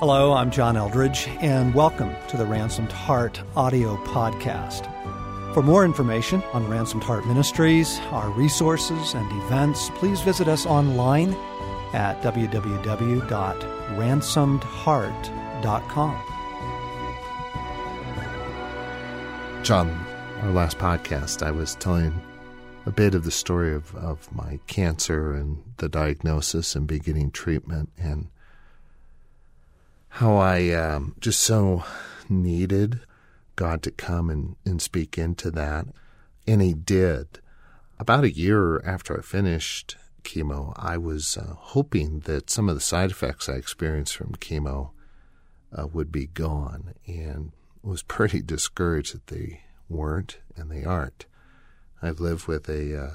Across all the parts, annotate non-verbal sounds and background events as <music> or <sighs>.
Hello, I'm John Eldredge, and welcome to the Ransomed Heart audio podcast. For more information on Ransomed Heart Ministries, our resources, and events, please visit us online at www.ransomedheart.com. John, our last podcast, I was telling a bit of the story of, of my cancer and the diagnosis and beginning treatment and how I um, just so needed God to come and, and speak into that. And He did. About a year after I finished chemo, I was uh, hoping that some of the side effects I experienced from chemo uh, would be gone and was pretty <laughs> discouraged that they weren't and they aren't. I've lived with a uh,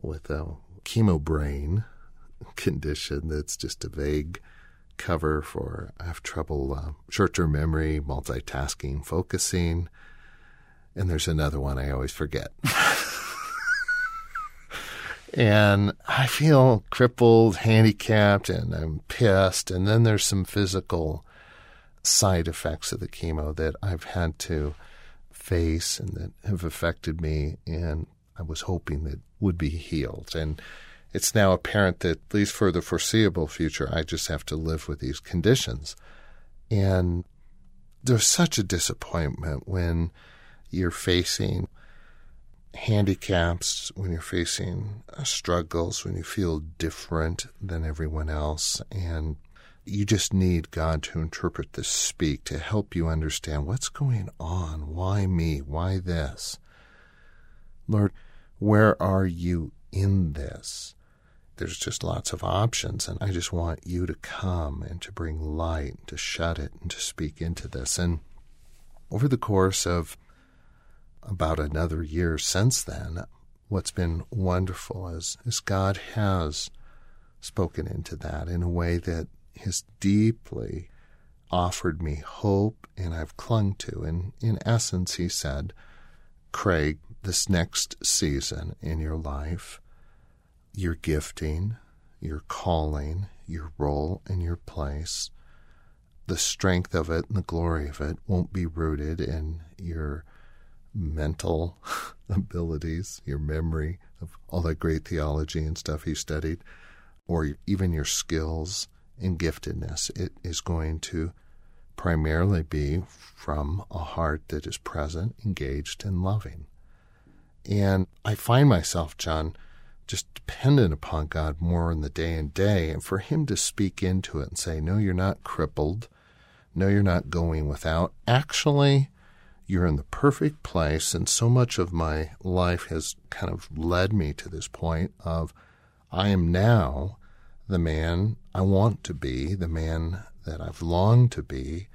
with a chemo brain <laughs> condition that's just a vague cover for I have trouble uh, short-term memory, multitasking, focusing, and there's another one I always forget. <laughs> and I feel crippled, handicapped, and I'm pissed. And then there's some physical side effects of the chemo that I've had to face and that have affected me, and I was hoping that would be healed. And it's now apparent that, at least for the foreseeable future, I just have to live with these conditions. And there's such a disappointment when you're facing handicaps, when you're facing uh, struggles, when you feel different than everyone else. And you just need God to interpret this speak to help you understand what's going on. Why me? Why this? Lord, where are you in this? There's just lots of options. And I just want you to come and to bring light, to shut it, and to speak into this. And over the course of about another year since then, what's been wonderful is, is God has spoken into that in a way that has deeply offered me hope and I've clung to. And in essence, he said, Craig, this next season in your life, your gifting, your calling, your role, and your place, the strength of it and the glory of it won't be rooted in your mental <laughs> abilities, your memory of all that great theology and stuff you studied, or even your skills and giftedness. It is going to primarily be from a heart that is present, engaged, and loving. And I find myself, John, just dependent upon God more in the day and day, and for Him to speak into it and say, No, you're not crippled. No, you're not going without. Actually, you're in the perfect place. And so much of my life has kind of led me to this point of I am now the man I want to be, the man that I've longed to be,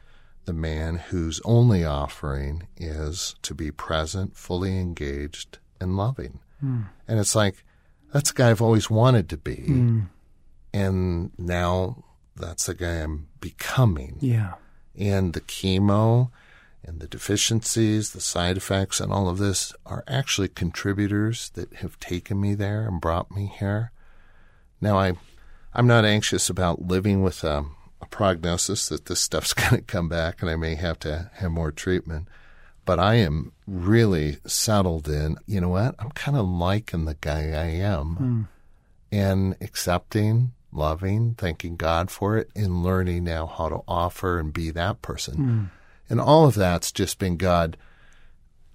the man whose only offering is to be present, fully engaged, and loving. Mm. And it's like, that's the guy I've always wanted to be. Mm. And now that's the guy I'm becoming. Yeah. And the chemo and the deficiencies, the side effects, and all of this are actually contributors that have taken me there and brought me here. Now, I, I'm not anxious about living with a, a prognosis that this stuff's <laughs> going to come back and I may have to have more treatment but I am really settled in, you know what? I'm kind of liking the guy I am mm. and accepting, loving, thanking God for it, and learning now how to offer and be that person. Mm. And all of that's just been God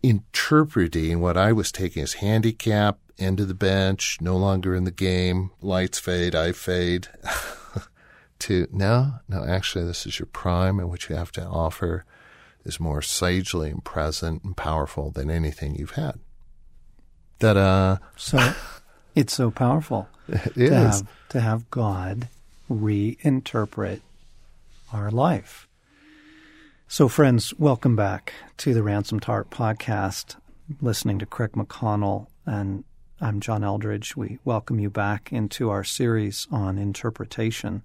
interpreting what I was taking as handicap, into the bench, no longer in the game, lights fade, I fade, <laughs> to no, no, actually, this is your prime and what you have to offer is more sagely and present and powerful than anything you've had. That uh so <laughs> it's so powerful it to is. have to have God reinterpret our life. So friends, welcome back to the Ransomed Heart podcast. Listening to Craig McConnell and I'm John Eldredge. We welcome you back into our series on interpretation.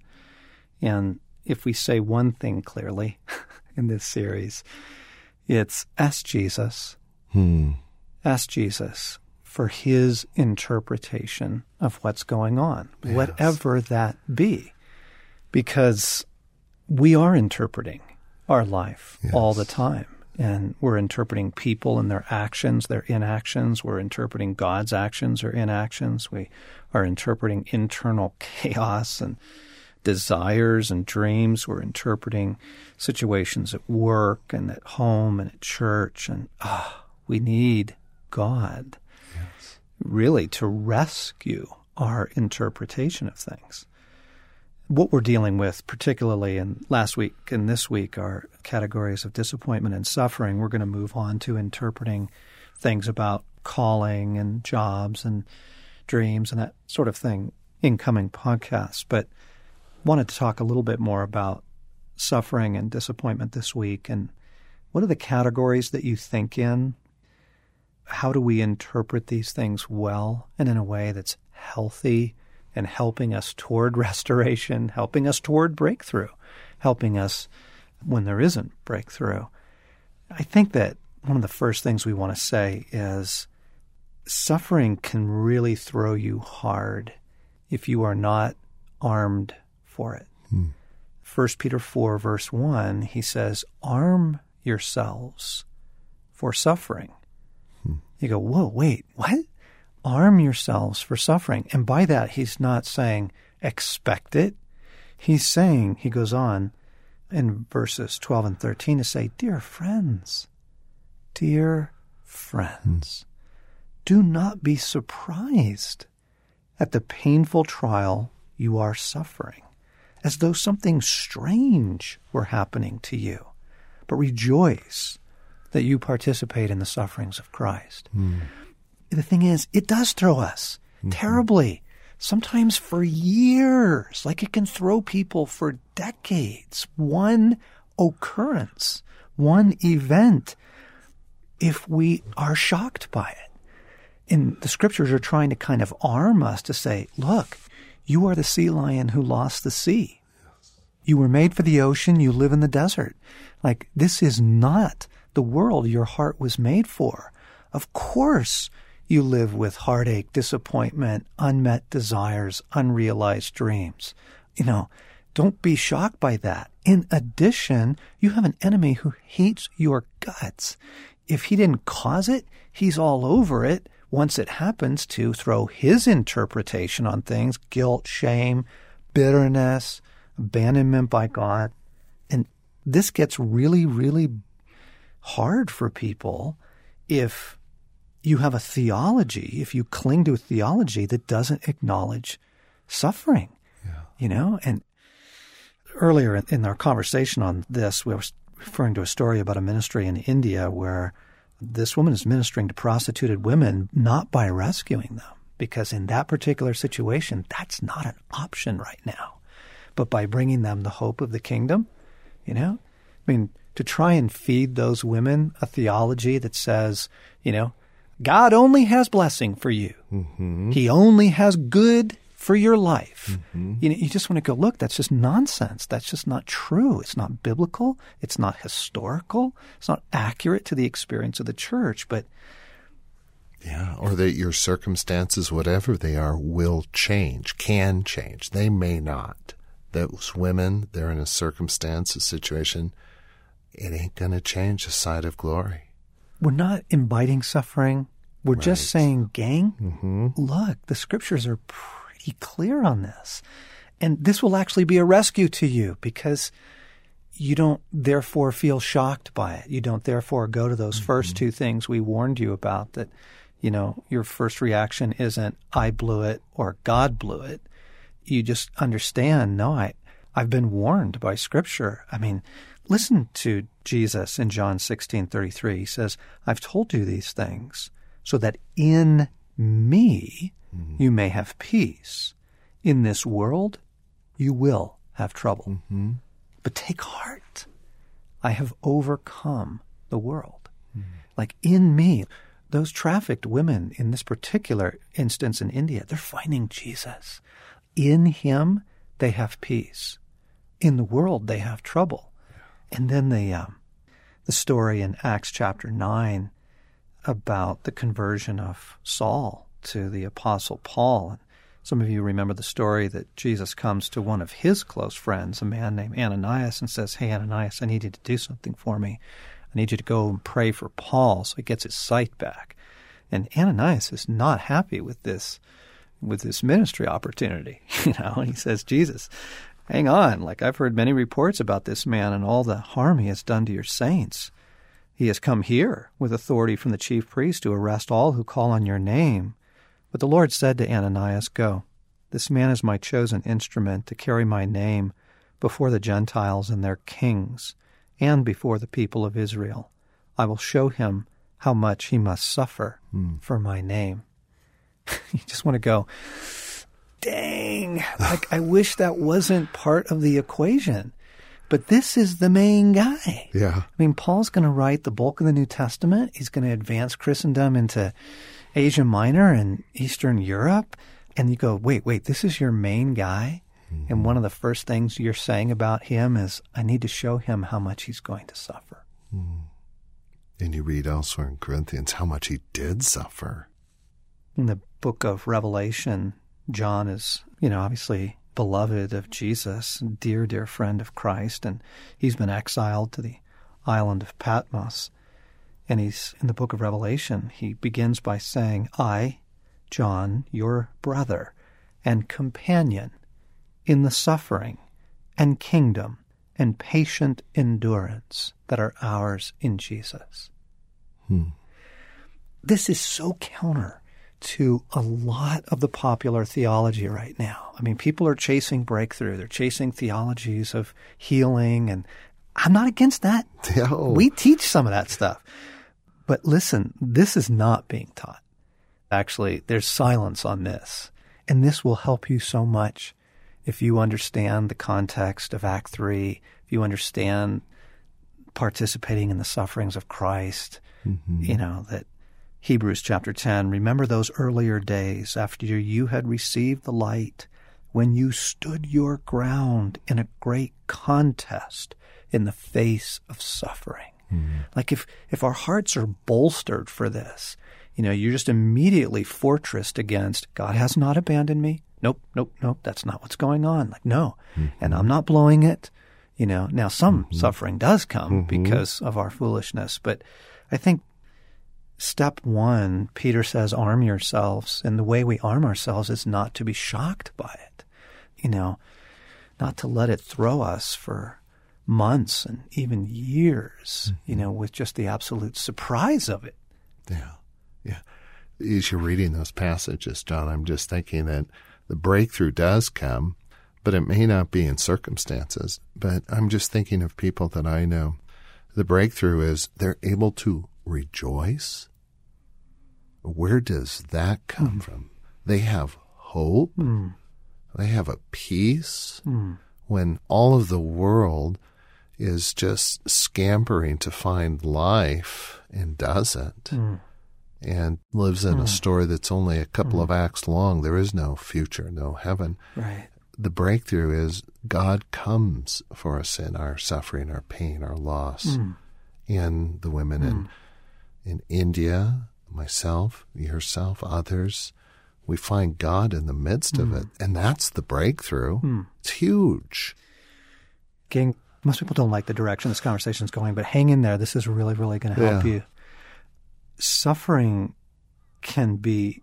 And if we say one thing clearly, <laughs> in this series. It's ask Jesus. Hmm. Ask Jesus for his interpretation of what's going on, yes. whatever that be. Because we are interpreting our life Yes. all the time. And we're interpreting people and their actions, their inactions. We're interpreting God's actions or inactions. We are interpreting internal <laughs> chaos and desires and dreams. We're interpreting situations at work and at home and at church. And ah, we need God really to rescue our interpretation of things. What we're dealing with, particularly in last week and this week, are categories of disappointment and suffering. We're going to move on to interpreting things about calling and jobs and dreams and that sort of thing in coming podcasts. But wanted to talk a little bit more about suffering and disappointment this week and what are the categories that you think in? How do we interpret these things well and in a way that's healthy and helping us toward <laughs> restoration, helping us toward breakthrough, helping us when there isn't breakthrough? I think that one of the first things we want to say is suffering can really throw you hard if you are not armed for it. Hmm. First Peter 4 verse 1 he says arm yourselves for suffering. Hmm. You go, "Whoa, wait, what? Arm yourselves for suffering." And by that he's not saying expect it. He's saying he goes on in verses 12 and 13 to say, "Dear friends, dear friends, hmm. do not be surprised at the painful trial you are suffering, as though something strange were happening to you, but rejoice that you participate in the sufferings of Christ. Hmm. The thing is, it does throw us mm-hmm. terribly, sometimes for years, like it can throw people for decades. One occurrence, one event, if we are shocked by it and the scriptures are trying to kind of arm us to say, look, you are the sea lion who lost the sea. You were made for the ocean. You live in the desert. Like, this is not the world your heart was made for. Of course, you live with heartache, disappointment, unmet desires, unrealized dreams. You know, don't be shocked by that. In addition, you have an enemy who hates your guts. If he didn't cause it, he's all over it once it happens to throw his interpretation on things guilt, shame, bitterness, abandonment by God. And this gets really, really hard for people if you have a theology, if you cling to a theology that doesn't acknowledge suffering. You know, and earlier in- in our conversation on this, we were referring to a story about a ministry in India where this woman is ministering to prostituted women not by rescuing them, because in that particular situation, that's not an option right now, but by bringing them the hope of the kingdom. You know, I mean, to try and feed those women a theology that says, you know, God only has blessing for you. Mm-hmm. He only has good for your life. Mm-hmm. You know, you just want to go, look, that's just nonsense. That's just not true. It's not biblical. It's not historical. It's not accurate to the experience of the church. But Yeah, or that your circumstances, whatever they are, will change, can change. They may not. Those women, they're in a circumstance, a situation, it ain't going to change the side of glory. we're not inviting suffering. We're just saying, gang, mm-hmm. look, the scriptures are pretty clear on this. And this will actually be a rescue to you because you don't therefore feel shocked by it. You don't therefore go to those first mm-hmm. two things we warned you about that, you know, your first reaction isn't, I blew it or God blew it. You just understand, no, I, I've been warned by scripture. I mean, listen to Jesus in John 16:33. He says, "I've told you these things so that in me you may have peace. In this world you will have trouble. But take heart. I have overcome the world." Like in me, those trafficked women in this particular instance in India, they're finding Jesus. In him they have peace. In the world they have trouble. And then the um, the story in Acts chapter nine about the conversion of Saul to the apostle Paul. Some of you remember the story that Jesus comes to one of his close friends, a man named Ananias, and says, Hey, Ananias, I need you to do something for me. I need you to go and pray for Paul so he gets his sight back. And Ananias is not happy with this with this ministry opportunity. <laughs> You know, and he says, Jesus, hang on. Like I've heard many reports about this man and all the harm he has done to your saints. He has come here with authority from the chief priest to arrest all who call on your name. But the Lord said to Ananias, Go. This man is my chosen instrument to carry my name before the Gentiles and their kings, and before the people of Israel. I will show him how much he must suffer mm. for my name. <laughs> you just want to go, dang, like I <sighs> wish that wasn't part of the equation. But this is the main guy. Yeah. I mean, Paul's going to write the bulk of the New Testament. He's going to advance Christendom into Asia Minor and Eastern Europe. And you go, wait, wait, this is your main guy? Mm-hmm. And one of the first things you're saying about him is, I need to show him how much he's going to suffer. Mm. And you read elsewhere in Corinthians how much he did suffer. In the book of Revelation, John is, you know, obviously beloved of Jesus, dear, dear friend of Christ, and he's been exiled to the island of Patmos. And he's in the book of Revelation, he begins by saying, I, John, your brother and companion in the suffering and kingdom and patient endurance that are ours in Jesus. Hmm. This is so counter to a lot of the popular theology right now. I mean, people are chasing breakthrough. They're chasing theologies of healing, and I'm not against that. <laughs> Oh. We teach some of that stuff. But listen, this is not being taught. Actually, there's silence on this. And this will help you so much if you understand the context of Act 3, if you understand participating in the sufferings of Christ, mm-hmm. you know, that Hebrews chapter 10, remember those earlier days after you had received the light, when you stood your ground in a great contest in the face of suffering. Mm-hmm. Like if, if our hearts are bolstered for this, you know, you're just immediately fortressed against God has not abandoned me nope, nope, nope, that's not what's going on. Like, no. Mm-hmm. And I'm not blowing it. You know, now some mm-hmm. suffering does come mm-hmm. because of our foolishness, but I think step one, Peter says, arm yourselves. And the way we arm ourselves is not to be shocked by it, you know, not to let it throw us for months and even years, you mm-hmm. know, with just the absolute surprise of it. Yeah. Yeah. As you're reading those passages, John, I'm just thinking that the breakthrough does come, but it may not be in circumstances. But I'm just thinking of people that I know. The breakthrough is they're able to rejoice. Where does that come mm. from? They have hope. Mm. They have a peace mm. when all of the world is just scampering to find life and doesn't. Mm and lives in mm. a hmm. story that's only a couple mm. of acts long. There is no future, no heaven. Right. The breakthrough is God comes for us in our suffering, our pain, our loss. Mm. And the women in hmm. in India, myself, yourself, others, we find God in the midst of it. Hmm. And that's the breakthrough. It's huge. Most people don't like the direction this conversation is going, but hang in there. This is really, really going to help yeah. you suffering can be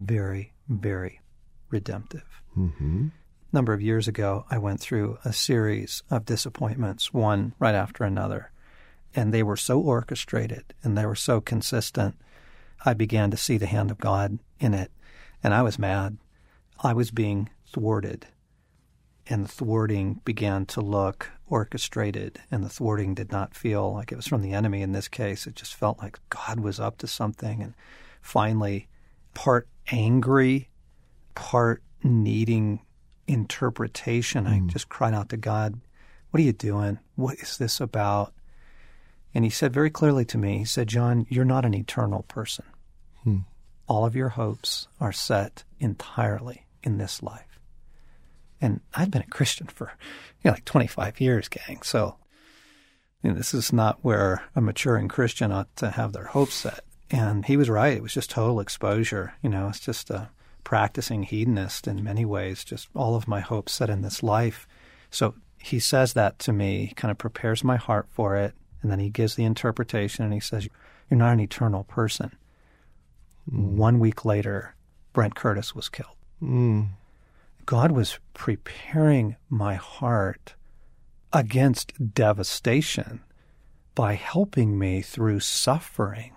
very, very redemptive. Mm-hmm. A number of years ago, I went through a series of disappointments, one right after another, and they were so orchestrated and they were so consistent. I began to see the hand of God in it, and I was mad. I was being thwarted, and the thwarting began to look orchestrated, and the thwarting did not feel like it was from the enemy in this case. It just felt like God was up to something. And finally, part angry, part needing interpretation, mm. I hmm. just cried out to God, What are you doing? What is this about? And he said very clearly to me, He said, John, you're not an eternal person. Hmm. All of your hopes are set entirely in this life. And I've been a Christian for, you know, like 25 years, gang. So you know, this is not where a maturing Christian ought to have their hopes set. And he was right. It was just total exposure. You know, it's just a practicing hedonist in many ways, just all of my hopes set in this life. So he says that to me, he kind of prepares my heart for it, and then he gives the interpretation and he says, You're not an eternal person. Mm. One week later, Brent Curtis was killed. Mm. God was preparing my heart against devastation by helping me through suffering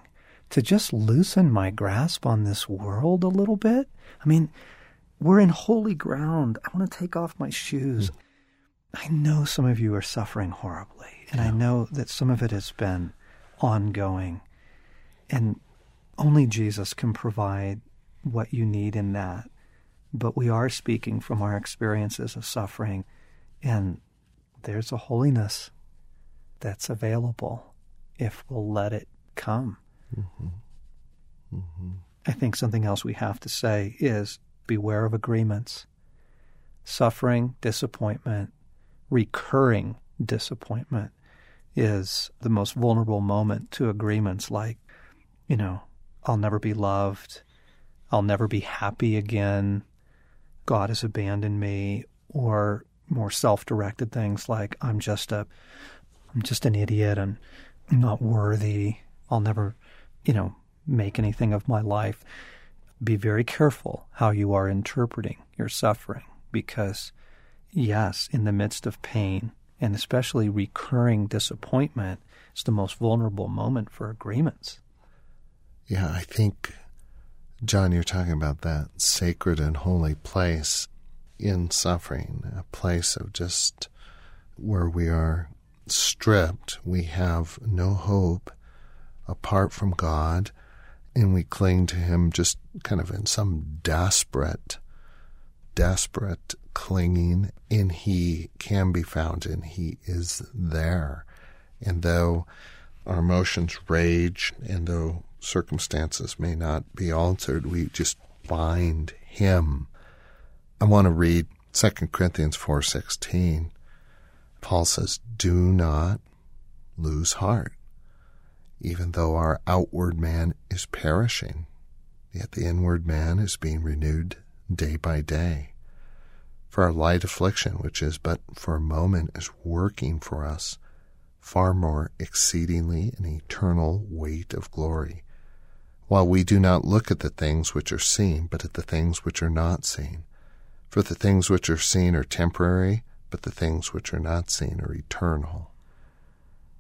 to just loosen my grasp on this world a little bit. I mean, we're in holy ground. I want to take off my shoes. I know some of you are suffering horribly, and. I know that some of it has been ongoing. And only Jesus can provide what you need in that. But we are speaking from our experiences of suffering, and there's a holiness that's available if we'll let it come. Mm-hmm. Mm-hmm. I think something else we have to say is beware of agreements. Suffering, disappointment, recurring disappointment is the most vulnerable moment to agreements like, you know, I'll never be loved, I'll never be happy again, God has abandoned me, or more self-directed things like I'm just a I'm just an idiot and I'm not worthy. I'll never, you know, make anything of my life. Be very careful how you are interpreting your suffering because yes, in the midst of pain and especially recurring disappointment, it's the most vulnerable moment for agreements. Yeah, I think, John, you're talking about that sacred and holy place in suffering, a place of just where we are stripped, we have no hope apart from God, and we cling to Him just kind of in some desperate, desperate clinging, and He can be found and He is there. And though our emotions rage and though circumstances may not be altered, we just find Him. I want to read 2 Corinthians 4:16. Paul says, "Do not lose heart, even though our outward man is perishing, yet the inward man is being renewed day by day." For our light affliction, which is but for a moment, is working for us far more exceedingly an eternal weight of glory, while we do not look at the things which are seen, but at the things which are not seen. For the things which are seen are temporary, but the things which are not seen are eternal.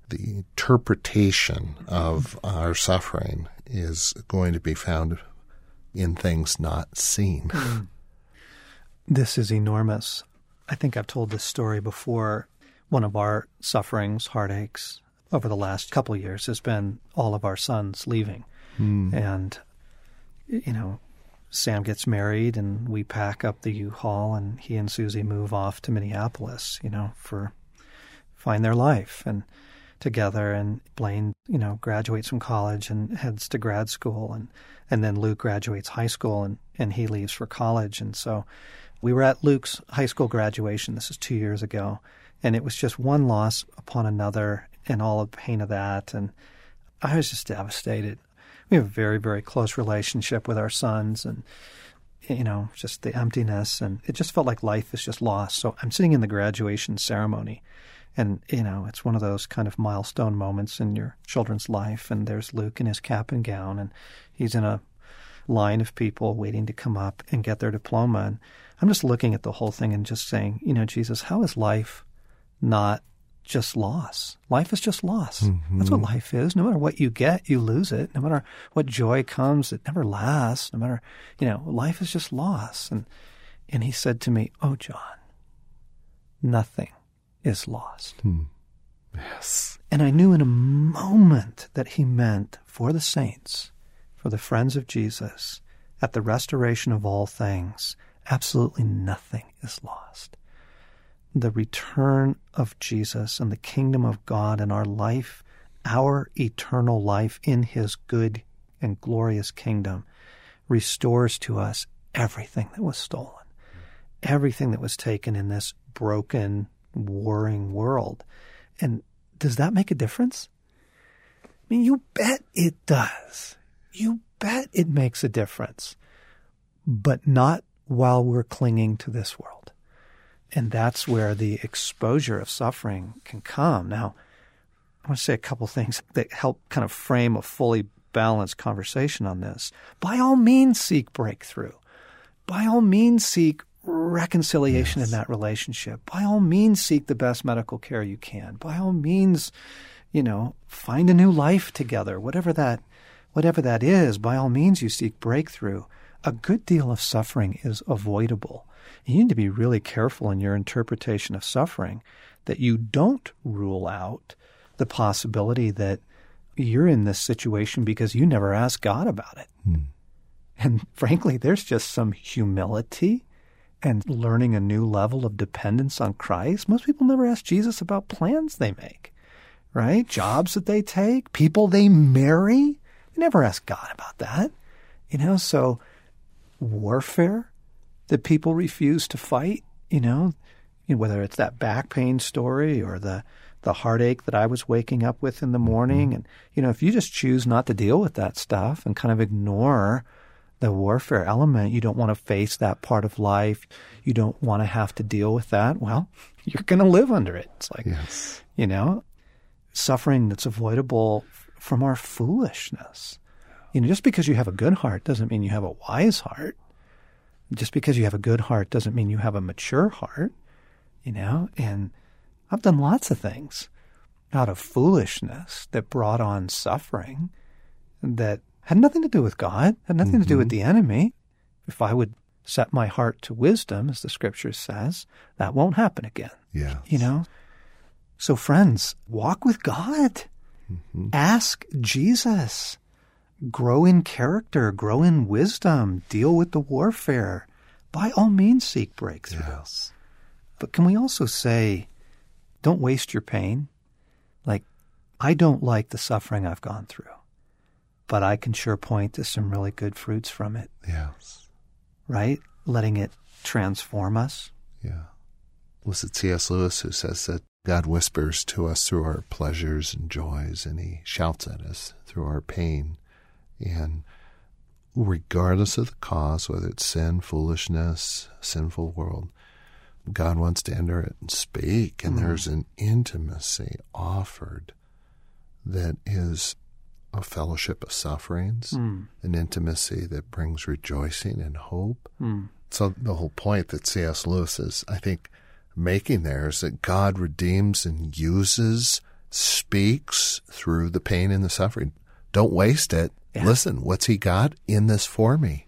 The interpretation of our suffering is going to be found in things not seen. Hmm. This is enormous. I think I've told this story before. One of our sufferings, heartaches over the last couple of years has been all of our sons leaving. Mm. And, you know, Sam gets married and we pack up the U-Haul and he and Susie move off to Minneapolis, you know, for find their life and together and Blaine, you know, graduates from college and heads to grad school and and then Luke graduates high school and and he leaves for college and so we were at Luke's high school graduation. This is two years ago, and it was just one loss upon another, and all the pain of that. And I was just devastated. We have a very, very close relationship with our sons, and you know, just the emptiness, and it just felt like life is just lost. So I'm sitting in the graduation ceremony, and you know, it's one of those kind of milestone moments in your children's life. And there's Luke in his cap and gown, and he's in a line of people waiting to come up and get their diploma. And I'm just looking at the whole thing and just saying, you know, Jesus, how is life not just loss? Life is just loss. Mm-hmm. That's what life is. No matter what you get, you lose it. No matter what joy comes, it never lasts. No matter, you know, life is just loss. And and he said to me, "Oh, John, nothing is lost." Hmm. Yes. And I knew in a moment that he meant for the saints, for the friends of Jesus, at the restoration of all things, absolutely nothing is lost. The return of Jesus and the kingdom of God in our life, our eternal life in his good and glorious kingdom, restores to us everything that was stolen, everything that was taken in this broken, warring world. And does that make a difference? I mean, you bet it does. You bet it makes a difference. but not while we're clinging to this world. And that's where the exposure of suffering can come. Now, I want to say a couple <laughs> things that help kind of frame a fully balanced conversation on this. By all means, seek breakthrough. By all means, seek reconciliation yes. in that relationship. By all means, seek the best medical care you can. By all means, you know, find a new life together. Whatever that, whatever that is, by all means, you seek breakthrough. A good deal of suffering is avoidable. You need to be really careful in your interpretation of suffering that you don't rule out the possibility that you're in this situation because you never asked God about it. Hmm. And frankly, there's just some humility and learning a new level of dependence on Christ. Most people never ask Jesus about plans they make, right? Jobs that they take, people they marry. They never ask God about that. You know, so warfare that people refuse to fight, you know, whether it's that back pain story or the the heartache that I was waking up with in the morning. Mm-hmm. And, you know, if you just choose not to deal with that stuff and kind of ignore the warfare element, you don't want to face that part of life. You don't want to have to deal with that. Well, <laughs> you're going to live under it. It's like, yes. you know, suffering that's avoidable from our foolishness. You know, just because you have a good heart doesn't mean you have a wise heart. Just because you have a good heart doesn't mean you have a mature heart, you know, and I've done lots of things out of foolishness that brought on suffering that had nothing to do with God, had nothing mm-hmm. to do with mm-hmm. the enemy. If I would set my heart to wisdom, as the scripture says, that won't happen again. Yeah. You know? So, friends, walk with God. Mm-hmm. Ask Jesus. Grow in character, grow in wisdom, deal with the warfare. By all means, seek breakthrough. Yes. But can we also say, don't waste your pain? Like, I don't like the suffering I've gone through but I can sure point to some really good fruits from it. Yes. Right? Letting it transform us. Yeah. Was it C.S. Lewis who says that God whispers to us through our pleasures and joys, and He shouts at us through our pain? And regardless of the cause, whether it's sin, foolishness, sinful world, God wants to enter it and speak. And mm there's an intimacy offered that is a fellowship of sufferings, mm. an intimacy that brings rejoicing and hope. Mm. So the whole point that C.S. Lewis is, I think, making there is that God redeems and uses, speaks through the pain and the suffering. Don't waste it. Yeah. Listen, what's he got in this for me?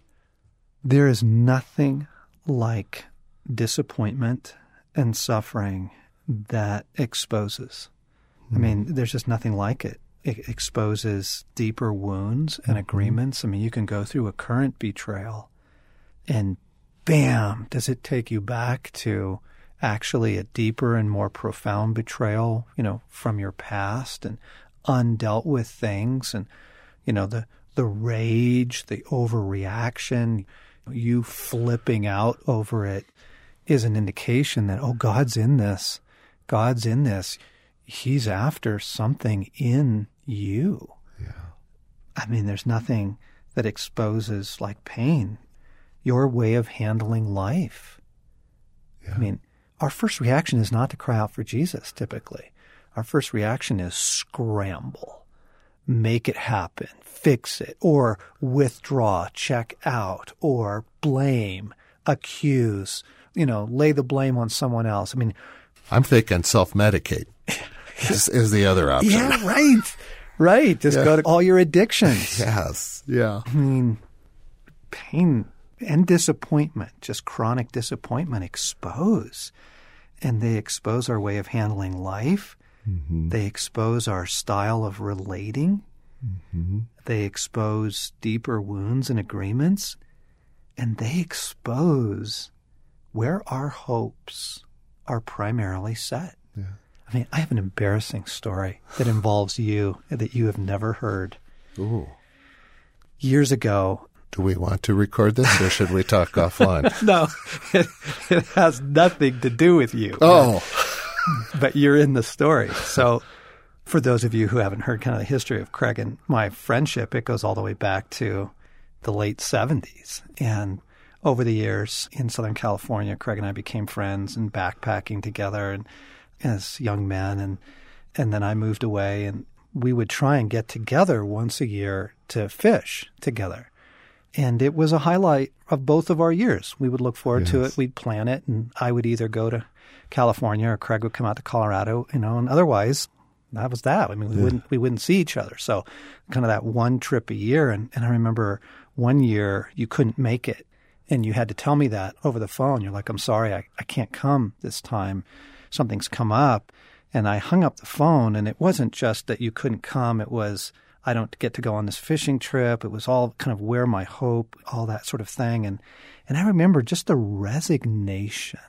There is nothing like disappointment and suffering that exposes. Mm. I mean, hmm. there's just nothing like it it exposes deeper wounds and mm-hmm. agreements. I mean, you can go through a current betrayal and bam, does it take you back to actually a deeper and more profound betrayal, you know, from your past and undealt with things and, you know, the, the rage, the overreaction, you flipping out over it is an indication that, oh, God's in this. God's in this. He's after something in you. Yeah. I mean, there's nothing that exposes like pain, your way of handling life. Yeah. I mean, our first reaction is not to cry out for Jesus typically. Our first reaction is scramble, make it happen, fix it, or withdraw, check out, or blame, accuse, you know, lay the blame on someone else. I mean, I'm thinking self medicate <laughs> is, is the other option. Yeah, right. Right. Just yeah. go to all your addictions. <laughs> yes. Yeah. I mean, pain and disappointment, just chronic disappointment expose. And they expose our way of handling life. Mm-hmm. They expose our style of relating. Mm-hmm. They expose deeper wounds and agreements. And they expose where our hopes are primarily set. Yeah. I mean, I have an embarrassing story that involves you that you have never heard. Ooh. Years ago. Do we want to record this or should we talk <laughs> offline? no, it, <laughs> it, has nothing to do with you. Oh. But, you're in the story. So, for those of you who haven't heard kind of the history of Craig and my friendship, it goes all the way back to the late 70s. And over the years in Southern California, Craig and I became friends and backpacking together and as young men and and then I moved away and we would try and get together once a year to fish together. And it was a highlight of both of our years. We would look forward yes. to it. We'd plan it and I would either go to California or Craig would come out to Colorado, you know, and otherwise that was that. I mean, we yeah. wouldn't we wouldn't see each other. So kind of that one trip a year and, and I remember one year you couldn't make it and you had to tell me that over the phone. You're like, I'm sorry, I, I can't come this time. Something's come up. And I hung up the phone, and it wasn't just that you couldn't come, it was, I don't get to go on this fishing trip. It was all kind of where my hope, all that sort of thing. And, and I remember just the resignation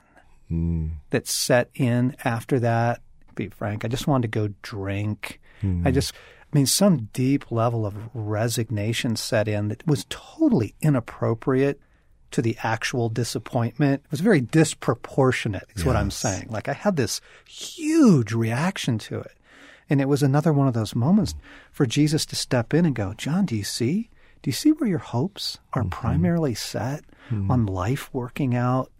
mm. that set in after that. To be frank, I just wanted to go drink. Mm. I just, I mean, some deep level of resignation set in that was totally inappropriate to the actual disappointment. It was very disproportionate, is yes. what I'm saying. Like I had this huge reaction to it. And it was another one of those moments for Jesus to step in and go, John, do you see? Do you see where your hopes are mm-hmm. primarily set mm-hmm. on life working out?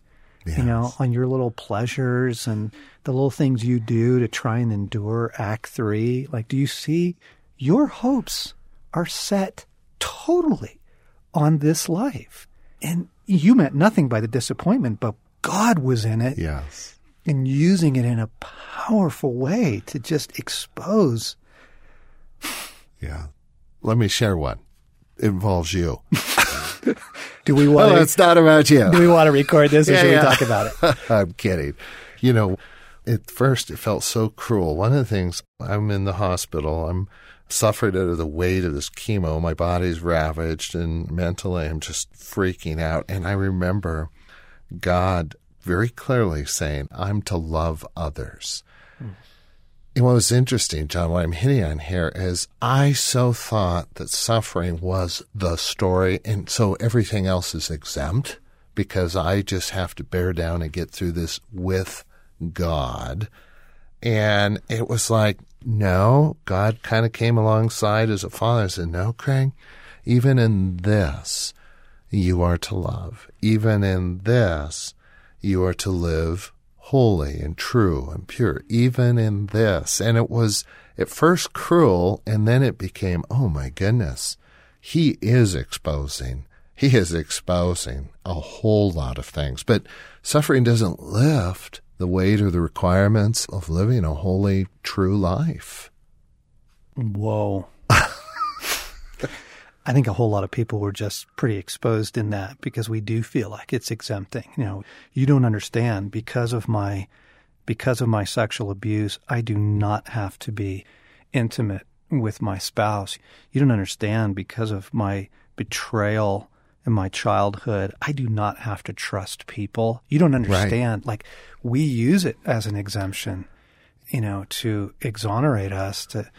Yes. You know, on your little pleasures and the little things you do to try and endure Act Three. Like, do you see your hopes are set totally on this life? And you meant nothing by the disappointment, but God was in it. Yes. And using it in a powerful way to just expose. Yeah. Let me share one. It involves you. <laughs> do we want? Oh, it's not about you. Do we want to record this, or yeah, should yeah. we talk about it? <laughs> I'm kidding. You know, at first it felt so cruel. One of the things I'm in the hospital. I'm suffered under the weight of this chemo. My body's ravaged, and mentally I'm just freaking out. And I remember God very clearly saying, I'm to love others. Hmm. And what was interesting, John, what I'm hitting on here is I so thought that suffering was the story, and so everything else is exempt because I just have to bear down and get through this with God. And it was like, no, God kind of came alongside as a father and said, No, Craig, even in this, you are to love. Even in this, you are to live holy and true and pure. Even in this. And it was at first cruel, and then it became, oh my goodness, he is exposing. He is exposing a whole lot of things. But suffering doesn't lift the weight or the requirements of living a holy, true life. Whoa. <laughs> I think a whole lot of people were just pretty exposed in that because we do feel like it's exempting. You know, you don't understand because of my because of my sexual abuse, I do not have to be intimate with my spouse. You don't understand because of my betrayal in my childhood, I do not have to trust people. You don't understand. Right. Like we use it as an exemption, you know, to exonerate us, to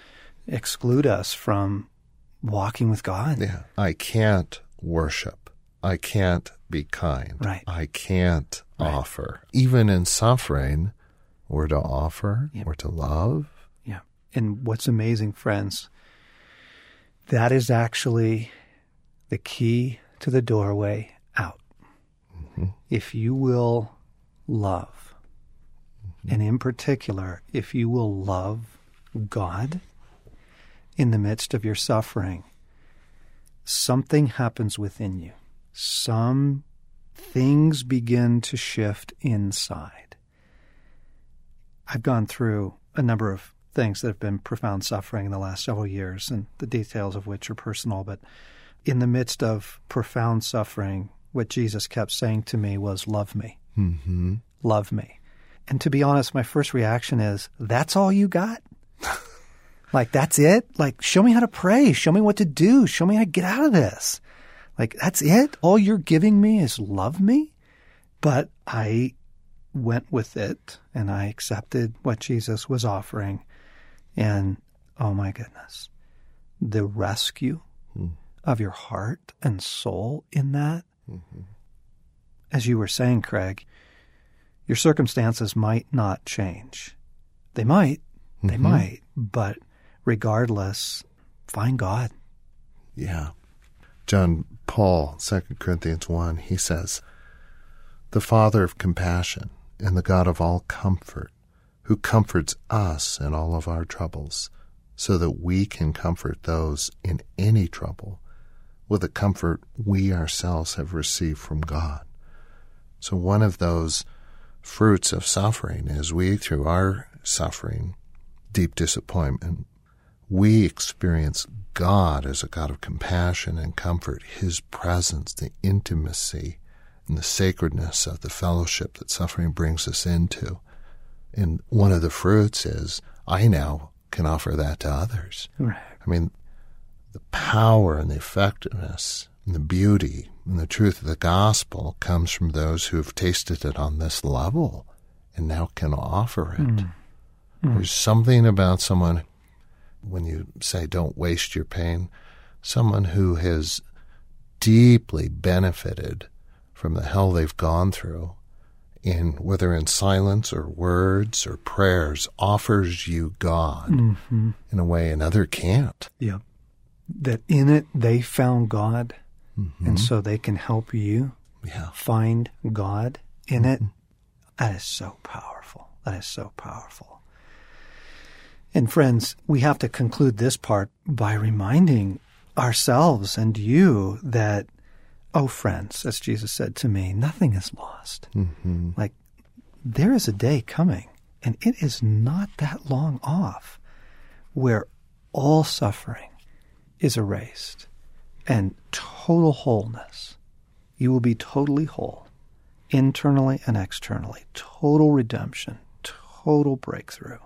exclude us from walking with God. Yeah. I can't worship. I can't be kind. Right. I can't right. offer. Even in suffering, we're to offer, yep. we're to love. Yeah. And what's amazing, friends, that is actually the key to the doorway out. Mm-hmm. If you will love, mm-hmm. and in particular, if you will love God in the midst of your suffering, something happens within you. Some things begin to shift inside. I've gone through a number of things that have been profound suffering in the last several years, and the details of which are personal, but in the midst of profound suffering, what Jesus kept saying to me was, Love me. Mm-hmm. Love me. And to be honest, my first reaction is, That's all you got? Like, that's it? Like, show me how to pray. Show me what to do. Show me how to get out of this. Like, that's it? All you're giving me is love me? But I went with it and I accepted what Jesus was offering. And oh my goodness, the rescue. Mm of your heart and soul in that. Mm-hmm. As you were saying, Craig, your circumstances might not change. They might, mm-hmm. they might, but regardless, find God. Yeah. John Paul, 2 Corinthians 1, he says, The Father of compassion and the God of all comfort, who comforts us in all of our troubles, so that we can comfort those in any trouble with the comfort we ourselves have received from God. So, one of those fruits of suffering is we, through our suffering, deep disappointment, we experience God as a God of compassion and comfort, His presence, the intimacy, and the sacredness of the fellowship that suffering brings us into. And one of the fruits is I now can offer that to others. Right. I mean, the power and the effectiveness and the beauty and the truth of the gospel comes from those who have tasted it on this level and now can offer it. Mm. Mm. There's something about someone, when you say don't waste your pain, someone who has deeply benefited from the hell they've gone through in whether in silence or words or prayers offers you God mm-hmm. in a way another can't. Yeah. That in it they found God mm-hmm. and so they can help you yeah. find God in mm-hmm. it. That is so powerful. That is so powerful. And friends, we have to conclude this part by reminding ourselves and you that Oh, friends, as Jesus said to me, nothing is lost. Mm-hmm. Like, there is a day coming, and it is not that long off, where all suffering is erased and total wholeness. You will be totally whole, internally and externally, total redemption, total breakthrough.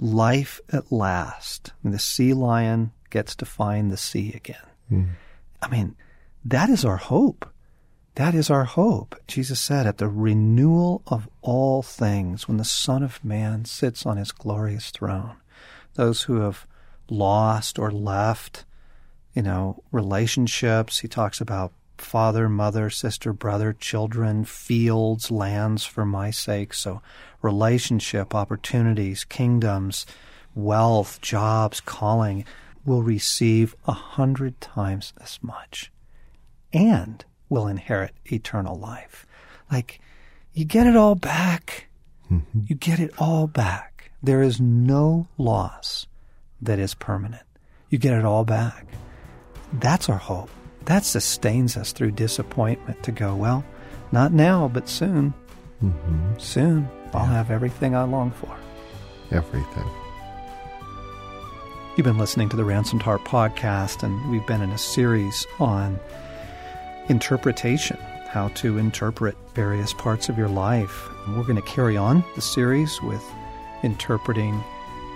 Life at last. I mean, the sea lion gets to find the sea again. Mm. I mean, that is our hope. That is our hope. Jesus said, at the renewal of all things, when the Son of Man sits on his glorious throne, those who have lost or left, you know, relationships, he talks about father, mother, sister, brother, children, fields, lands for my sake. So relationship, opportunities, kingdoms, wealth, jobs, calling will receive a hundred times as much and will inherit eternal life. Like, you get it all back. Mm-hmm. You get it all back. There is no loss that is permanent. You get it all back. That's our hope. That sustains us through disappointment to go, well, not now, but soon. Mm-hmm. Soon, I'll yeah. have everything I long for. Everything. You've been listening to the Ransomed Heart podcast, and we've been in a series on interpretation, how to interpret various parts of your life. And we're going to carry on the series with interpreting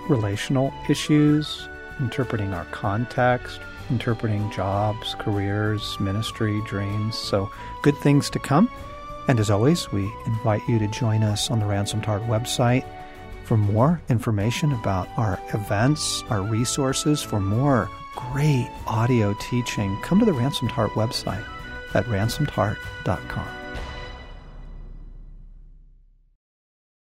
relational issues, interpreting our context, interpreting jobs, careers, ministry, dreams. So, good things to come. And as always, we invite you to join us on the Ransomed Heart website for more information about our events, our resources, for more great audio teaching. Come to the Ransomed Heart website at ransomedheart.com.